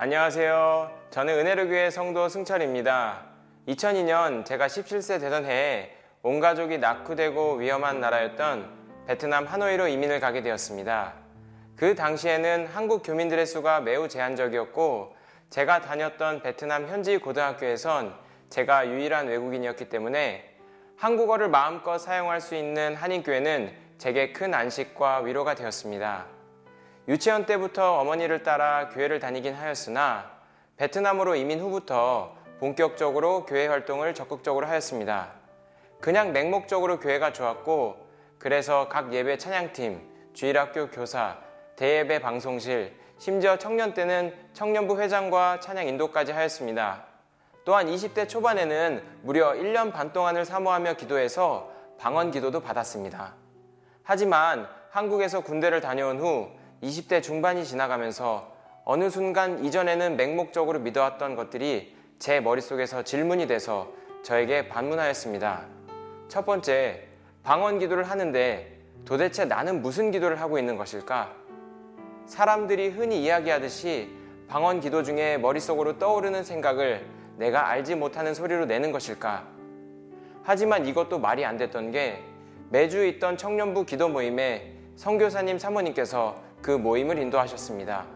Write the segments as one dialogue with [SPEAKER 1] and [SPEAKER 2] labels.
[SPEAKER 1] 안녕하세요. 저는 은혜로교회 성도 승철입니다. 2002년 제가 17세 되던 해에 온 가족이 낙후되고 위험한 나라였던 베트남 하노이로 이민을 가게 되었습니다. 그 당시에는 한국 교민들의 수가 매우 제한적이었고 제가 다녔던 베트남 현지 고등학교에선 제가 유일한 외국인이었기 때문에 한국어를 마음껏 사용할 수 있는 한인교회는 제게 큰 안식과 위로가 되었습니다. 유치원 때부터 어머니를 따라 교회를 다니긴 하였으나 베트남으로 이민 후부터 본격적으로 교회 활동을 적극적으로 하였습니다. 그냥 맹목적으로 교회가 좋았고 그래서 각 예배 찬양팀, 주일학교 교사, 대예배 방송실, 심지어 청년 때는 청년부 회장과 찬양 인도까지 하였습니다. 또한 20대 초반에는 무려 1년 반 동안을 사모하며 기도해서 방언 기도도 받았습니다. 하지만 한국에서 군대를 다녀온 후 20대 중반이 지나가면서 어느 순간 이전에는 맹목적으로 믿어왔던 것들이 제 머릿속에서 질문이 돼서 저에게 반문하였습니다. 첫 번째, 방언 기도를 하는데 도대체 나는 무슨 기도를 하고 있는 것일까? 사람들이 흔히 이야기하듯이 방언 기도 중에 머릿속으로 떠오르는 생각을 내가 알지 못하는 소리로 내는 것일까? 하지만 이것도 말이 안 됐던 게 매주 있던 청년부 기도 모임에 성교사님 사모님께서 그 모임을 인도하셨습니다.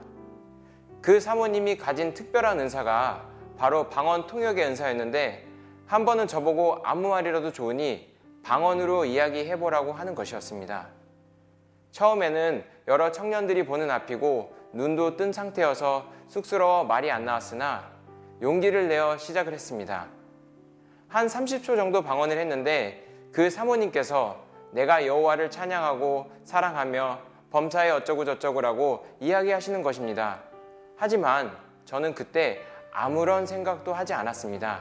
[SPEAKER 1] 그 사모님이 가진 특별한 은사가 바로 방언 통역의 은사였는데 한 번은 저보고 아무 말이라도 좋으니 방언으로 이야기해보라고 하는 것이었습니다. 처음에는 여러 청년들이 보는 앞이고 눈도 뜬 상태여서 쑥스러워 말이 안 나왔으나 용기를 내어 시작을 했습니다. 한 30초 정도 방언을 했는데 그 사모님께서 내가 여호와를 찬양하고 사랑하며 범사에 어쩌고 저쩌고라고 이야기하시는 것입니다. 하지만 저는 그때 아무런 생각도 하지 않았습니다.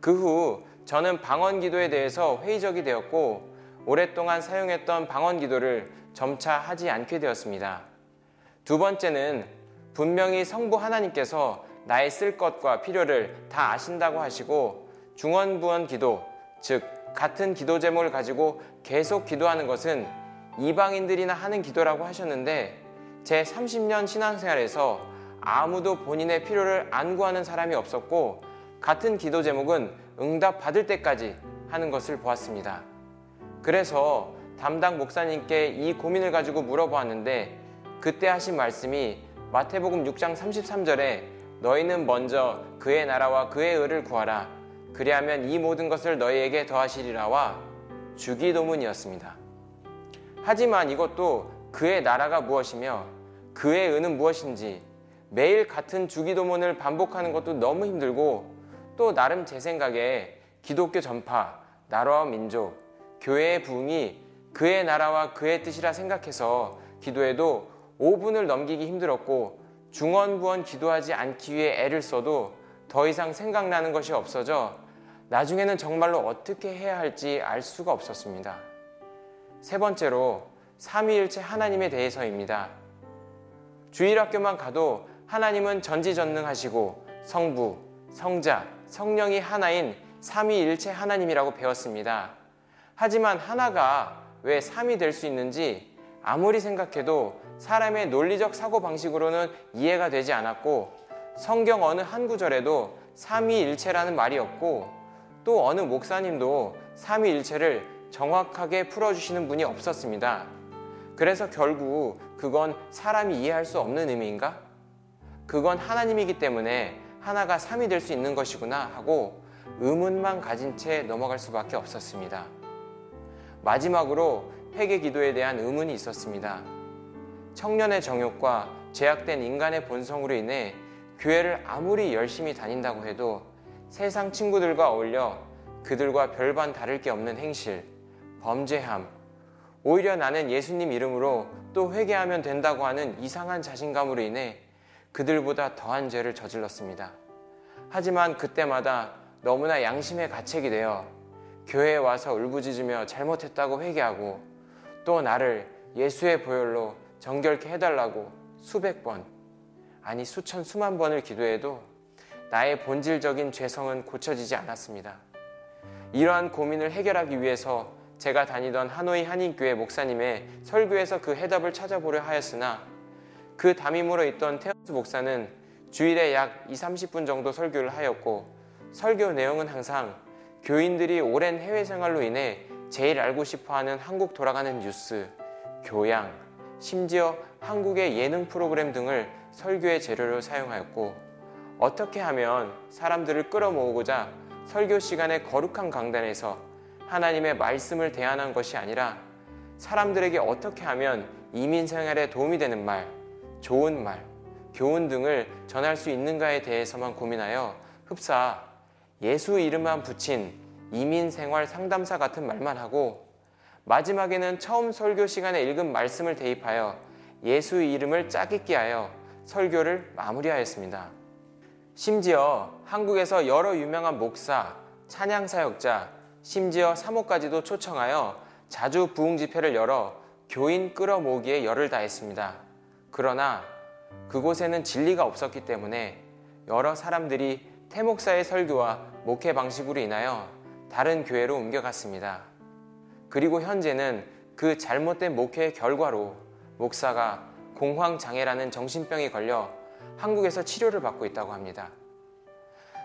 [SPEAKER 1] 그 후 저는 방언 기도에 대해서 회의적이 되었고 오랫동안 사용했던 방언 기도를 점차 하지 않게 되었습니다. 두 번째는 분명히 성부 하나님께서 나의 쓸 것과 필요를 다 아신다고 하시고 중언부언 기도, 즉 같은 기도 제목을 가지고 계속 기도하는 것은 이방인들이나 하는 기도라고 하셨는데 제 30년 신앙생활에서 아무도 본인의 필요를 안 구하는 사람이 없었고 같은 기도 제목은 응답 받을 때까지 하는 것을 보았습니다. 그래서 담당 목사님께 이 고민을 가지고 물어보았는데 그때 하신 말씀이 마태복음 6장 33절에 너희는 먼저 그의 나라와 그의 의를 구하라. 그리하면 이 모든 것을 너희에게 더하시리라와 주기도문이었습니다. 하지만 이것도 그의 나라가 무엇이며 그의 의는 무엇인지 매일 같은 주기도문을 반복하는 것도 너무 힘들고 또 나름 제 생각에 기독교 전파, 나라와 민족, 교회의 부흥이 그의 나라와 그의 뜻이라 생각해서 기도해도 5분을 넘기기 힘들었고 중언부언 기도하지 않기 위해 애를 써도 더 이상 생각나는 것이 없어져 나중에는 정말로 어떻게 해야 할지 알 수가 없었습니다. 세 번째로 삼위일체 하나님에 대해서입니다. 주일학교만 가도 하나님은 전지전능하시고 성부, 성자, 성령이 하나인 삼위일체 하나님이라고 배웠습니다. 하지만 하나가 왜 삼이 될 수 있는지 아무리 생각해도 사람의 논리적 사고 방식으로는 이해가 되지 않았고 성경 어느 한 구절에도 삼위일체라는 말이 없고 또 어느 목사님도 삼위일체를 정확하게 풀어주시는 분이 없었습니다. 그래서 결국 그건 사람이 이해할 수 없는 의미인가? 그건 하나님이기 때문에 하나가 삼이 될 수 있는 것이구나 하고 의문만 가진 채 넘어갈 수밖에 없었습니다. 마지막으로 회개 기도에 대한 의문이 있었습니다. 청년의 정욕과 제약된 인간의 본성으로 인해 교회를 아무리 열심히 다닌다고 해도 세상 친구들과 어울려 그들과 별반 다를 게 없는 행실, 범죄함, 오히려 나는 예수님 이름으로 또 회개하면 된다고 하는 이상한 자신감으로 인해 그들보다 더한 죄를 저질렀습니다. 하지만 그때마다 너무나 양심의 가책이 되어 교회에 와서 울부짖으며 잘못했다고 회개하고 또 나를 예수의 보혈로 정결케 해달라고 수백 번, 아니 수천 수만 번을 기도해도 나의 본질적인 죄성은 고쳐지지 않았습니다. 이러한 고민을 해결하기 위해서 제가 다니던 하노이 한인교회 목사님의 설교에서 그 해답을 찾아보려 하였으나 그 담임으로 있던 테어스 목사는 주일에 약 2, 30분 정도 설교를 하였고 설교 내용은 항상 교인들이 오랜 해외 생활로 인해 제일 알고 싶어 하는 한국 돌아가는 뉴스, 교양, 심지어 한국의 예능 프로그램 등을 설교의 재료로 사용하였고 어떻게 하면 사람들을 끌어모으고자 설교 시간에 거룩한 강단에서 하나님의 말씀을 대안한 것이 아니라 사람들에게 어떻게 하면 이민 생활에 도움이 되는 말, 좋은 말, 교훈 등을 전할 수 있는가에 대해서만 고민하여 흡사 예수 이름만 붙인 이민 생활 상담사 같은 말만 하고 마지막에는 처음 설교 시간에 읽은 말씀을 대입하여 예수 이름을 짜깁기 하여 설교를 마무리하였습니다. 심지어 한국에서 여러 유명한 목사, 찬양 사역자, 심지어 사모까지도 초청하여 자주 부흥 집회를 열어 교인 끌어모으기에 열을 다했습니다. 그러나 그곳에는 진리가 없었기 때문에 여러 사람들이 태목사의 설교와 목회 방식으로 인하여 다른 교회로 옮겨갔습니다. 그리고 현재는 그 잘못된 목회의 결과로 목사가 공황장애라는 정신병이 걸려 한국에서 치료를 받고 있다고 합니다.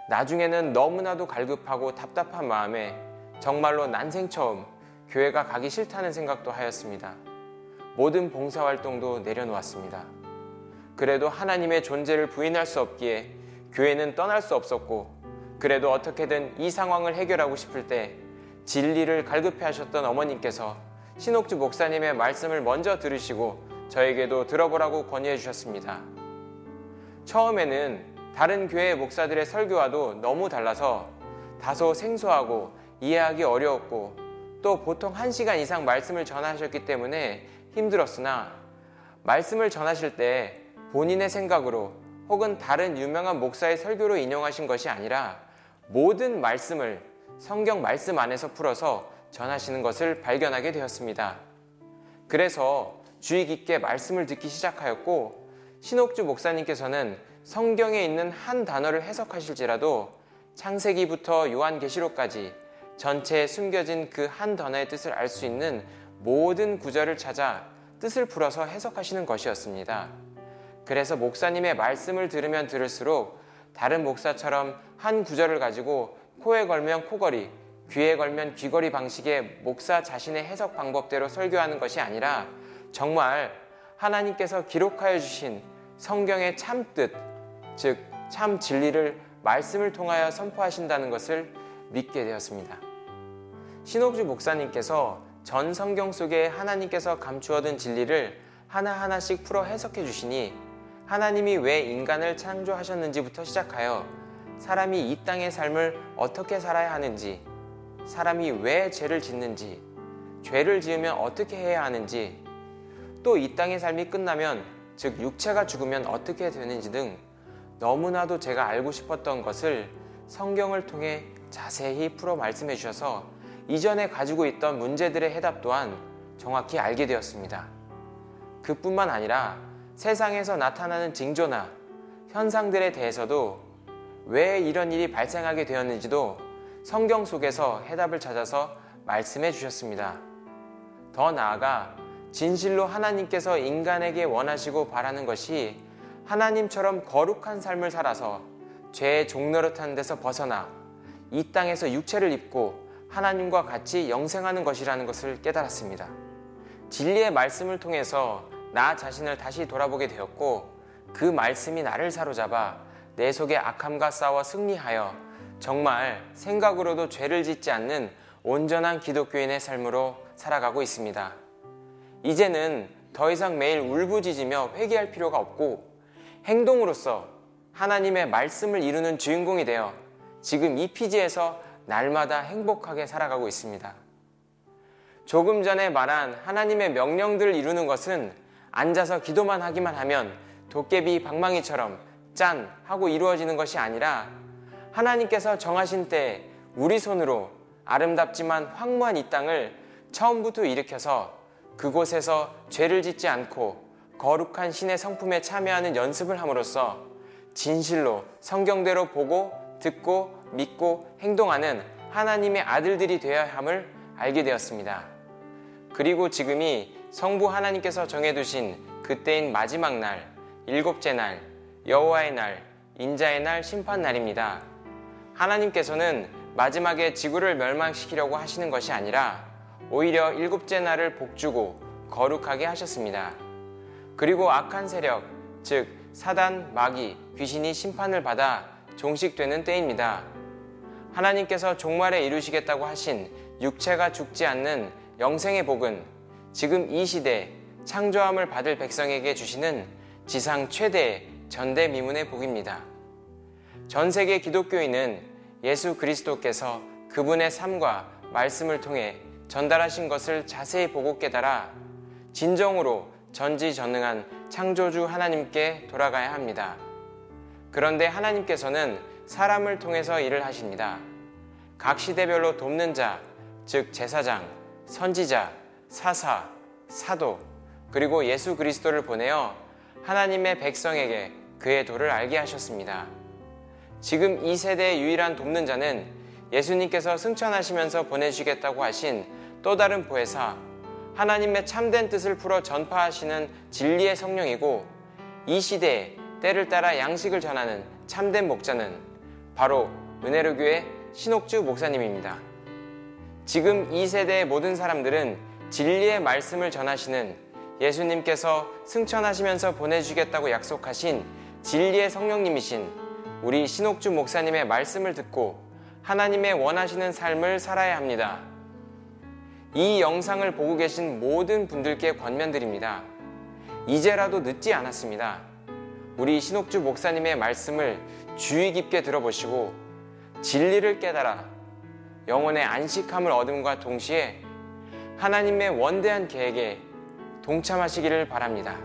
[SPEAKER 1] 나중에는 너무나도 갈급하고 답답한 마음에 정말로 난생 처음 교회가 가기 싫다는 생각도 하였습니다. 모든 봉사활동도 내려놓았습니다. 그래도 하나님의 존재를 부인할 수 없기에 교회는 떠날 수 없었고, 그래도 어떻게든 이 상황을 해결하고 싶을 때 진리를 갈급해 하셨던 어머님께서 신옥주 목사님의 말씀을 먼저 들으시고 저에게도 들어보라고 권유해 주셨습니다. 처음에는 다른 교회 목사들의 설교와도 너무 달라서 다소 생소하고 이해하기 어려웠고 또 보통 1시간 이상 말씀을 전하셨기 때문에 힘들었으나 말씀을 전하실 때 본인의 생각으로 혹은 다른 유명한 목사의 설교로 인용하신 것이 아니라 모든 말씀을 성경 말씀 안에서 풀어서 전하시는 것을 발견하게 되었습니다. 그래서 주의 깊게 말씀을 듣기 시작하였고 신옥주 목사님께서는 성경에 있는 한 단어를 해석하실지라도 창세기부터 요한계시록까지 전체에 숨겨진 그 한 단어의 뜻을 알 수 있는 모든 구절을 찾아 뜻을 풀어서 해석하시는 것이었습니다. 그래서 목사님의 말씀을 들으면 들을수록 다른 목사처럼 한 구절을 가지고 코에 걸면 코걸이, 귀에 걸면 귀걸이 방식의 목사 자신의 해석 방법대로 설교하는 것이 아니라 정말 하나님께서 기록하여 주신 성경의 참뜻, 즉, 참 진리를 말씀을 통하여 선포하신다는 것을 믿게 되었습니다. 신옥주 목사님께서 전 성경 속에 하나님께서 감추어둔 진리를 하나하나씩 풀어 해석해 주시니 하나님이 왜 인간을 창조하셨는지부터 시작하여 사람이 이 땅의 삶을 어떻게 살아야 하는지, 사람이 왜 죄를 짓는지, 죄를 지으면 어떻게 해야 하는지, 또 이 땅의 삶이 끝나면, 즉 육체가 죽으면 어떻게 되는지 등 너무나도 제가 알고 싶었던 것을 성경을 통해 자세히 풀어 말씀해 주셔서 이전에 가지고 있던 문제들의 해답 또한 정확히 알게 되었습니다. 그뿐만 아니라 세상에서 나타나는 징조나 현상들에 대해서도 왜 이런 일이 발생하게 되었는지도 성경 속에서 해답을 찾아서 말씀해 주셨습니다. 더 나아가 진실로 하나님께서 인간에게 원하시고 바라는 것이 하나님처럼 거룩한 삶을 살아서 죄의 종노릇한 데서 벗어나 이 땅에서 육체를 입고 하나님과 같이 영생하는 것이라는 것을 깨달았습니다. 진리의 말씀을 통해서 나 자신을 다시 돌아보게 되었고 그 말씀이 나를 사로잡아 내 속의 악함과 싸워 승리하여 정말 생각으로도 죄를 짓지 않는 온전한 기독교인의 삶으로 살아가고 있습니다. 이제는 더 이상 매일 울부짖으며 회개할 필요가 없고 행동으로서 하나님의 말씀을 이루는 주인공이 되어 지금 이 피지에서 날마다 행복하게 살아가고 있습니다. 조금 전에 말한 하나님의 명령들을 이루는 것은 앉아서 기도만 하기만 하면 도깨비 방망이처럼 짠 하고 이루어지는 것이 아니라 하나님께서 정하신 때 우리 손으로 아름답지만 황무한 이 땅을 처음부터 일으켜서 그곳에서 죄를 짓지 않고 거룩한 신의 성품에 참여하는 연습을 함으로써 진실로 성경대로 보고 듣고 믿고 행동하는 하나님의 아들들이 되어야 함을 알게 되었습니다. 그리고 지금이 성부 하나님께서 정해두신 그때인 마지막 날, 일곱째 날, 여호와의 날, 인자의 날 심판 날입니다. 하나님께서는 마지막에 지구를 멸망시키려고 하시는 것이 아니라 오히려 일곱째 날을 복주고 거룩하게 하셨습니다. 그리고 악한 세력, 즉 사단, 마귀, 귀신이 심판을 받아 종식되는 때입니다. 하나님께서 종말에 이루시겠다고 하신 육체가 죽지 않는 영생의 복은 지금 이 시대 창조함을 받을 백성에게 주시는 지상 최대의 전대미문의 복입니다. 전 세계 기독교인은 예수 그리스도께서 그분의 삶과 말씀을 통해 전달하신 것을 자세히 보고 깨달아 진정으로 전지전능한 창조주 하나님께 돌아가야 합니다. 그런데 하나님께서는 사람을 통해서 일을 하십니다. 각 시대별로 돕는 자, 즉 제사장, 선지자, 사사, 사도, 그리고 예수 그리스도를 보내어 하나님의 백성에게 그의 도를 알게 하셨습니다. 지금 이 세대의 유일한 돕는 자는 예수님께서 승천하시면서 보내주시겠다고 하신 또 다른 보혜사, 하나님의 참된 뜻을 풀어 전파하시는 진리의 성령이고 이 시대에 때를 따라 양식을 전하는 참된 목자는 바로 은혜로교회 신옥주 목사님입니다. 지금 이 세대의 모든 사람들은 진리의 말씀을 전하시는 예수님께서 승천하시면서 보내주겠다고 약속하신 진리의 성령님이신 우리 신옥주 목사님의 말씀을 듣고 하나님의 원하시는 삶을 살아야 합니다. 이 영상을 보고 계신 모든 분들께 권면드립니다. 이제라도 늦지 않았습니다. 우리 신옥주 목사님의 말씀을 주의 깊게 들어보시고 진리를 깨달아 영혼의 안식함을 얻음과 동시에 하나님의 원대한 계획에 동참하시기를 바랍니다.